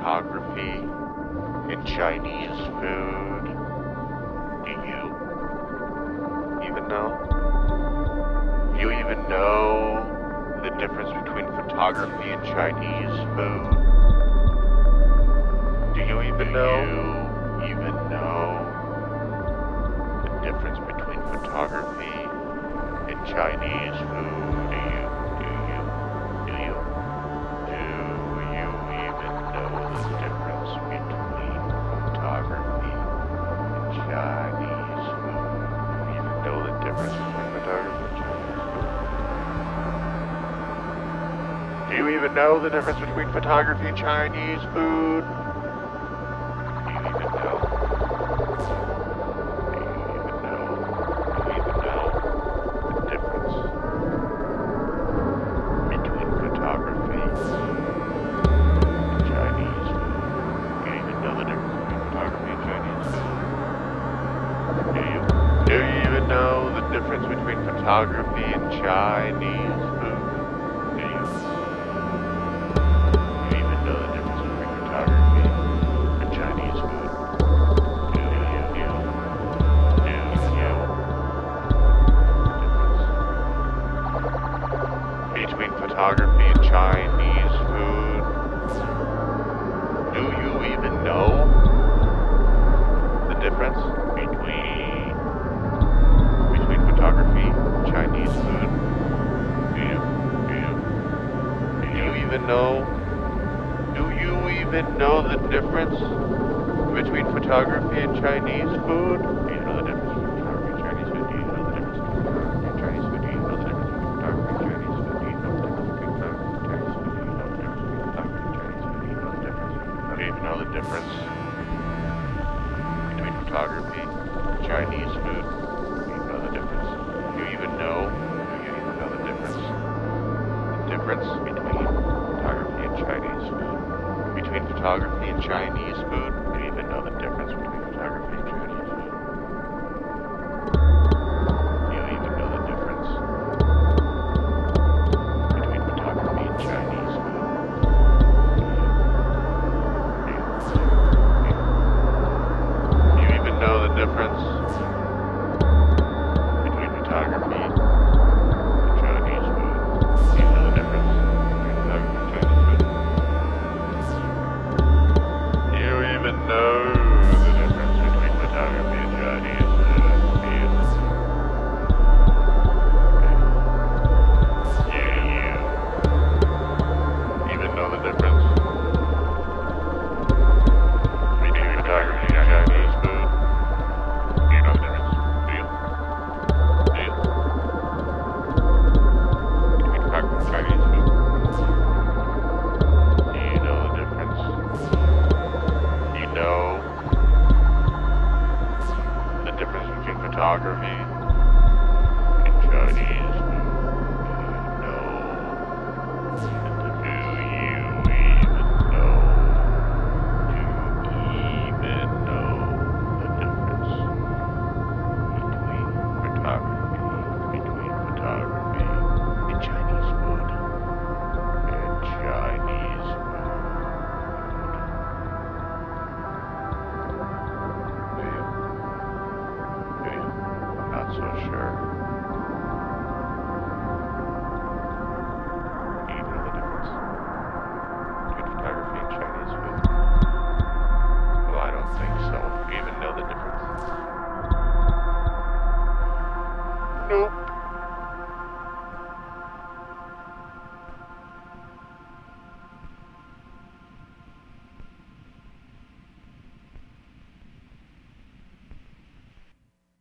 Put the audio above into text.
photography and Chinese food? Do you even know? Do you even know the difference between photography and Chinese food? Do you even know? Do you even know the difference between photography and Chinese food? You even know the difference between photography and Chinese food? Do you even know? The difference between photography and Chinese food? Do you even know the difference between photography and Chinese food? Do you even know the difference between photography and Chinese difference between between photography and Chinese food? Do you? Do you even know? Do you even know the difference between photography and Chinese food? Photography Chinese food? Do you know the difference? Do you even know? Do you even know the difference? The difference between photography and Chinese food? Between photography and Chinese food? for me. Johnny's.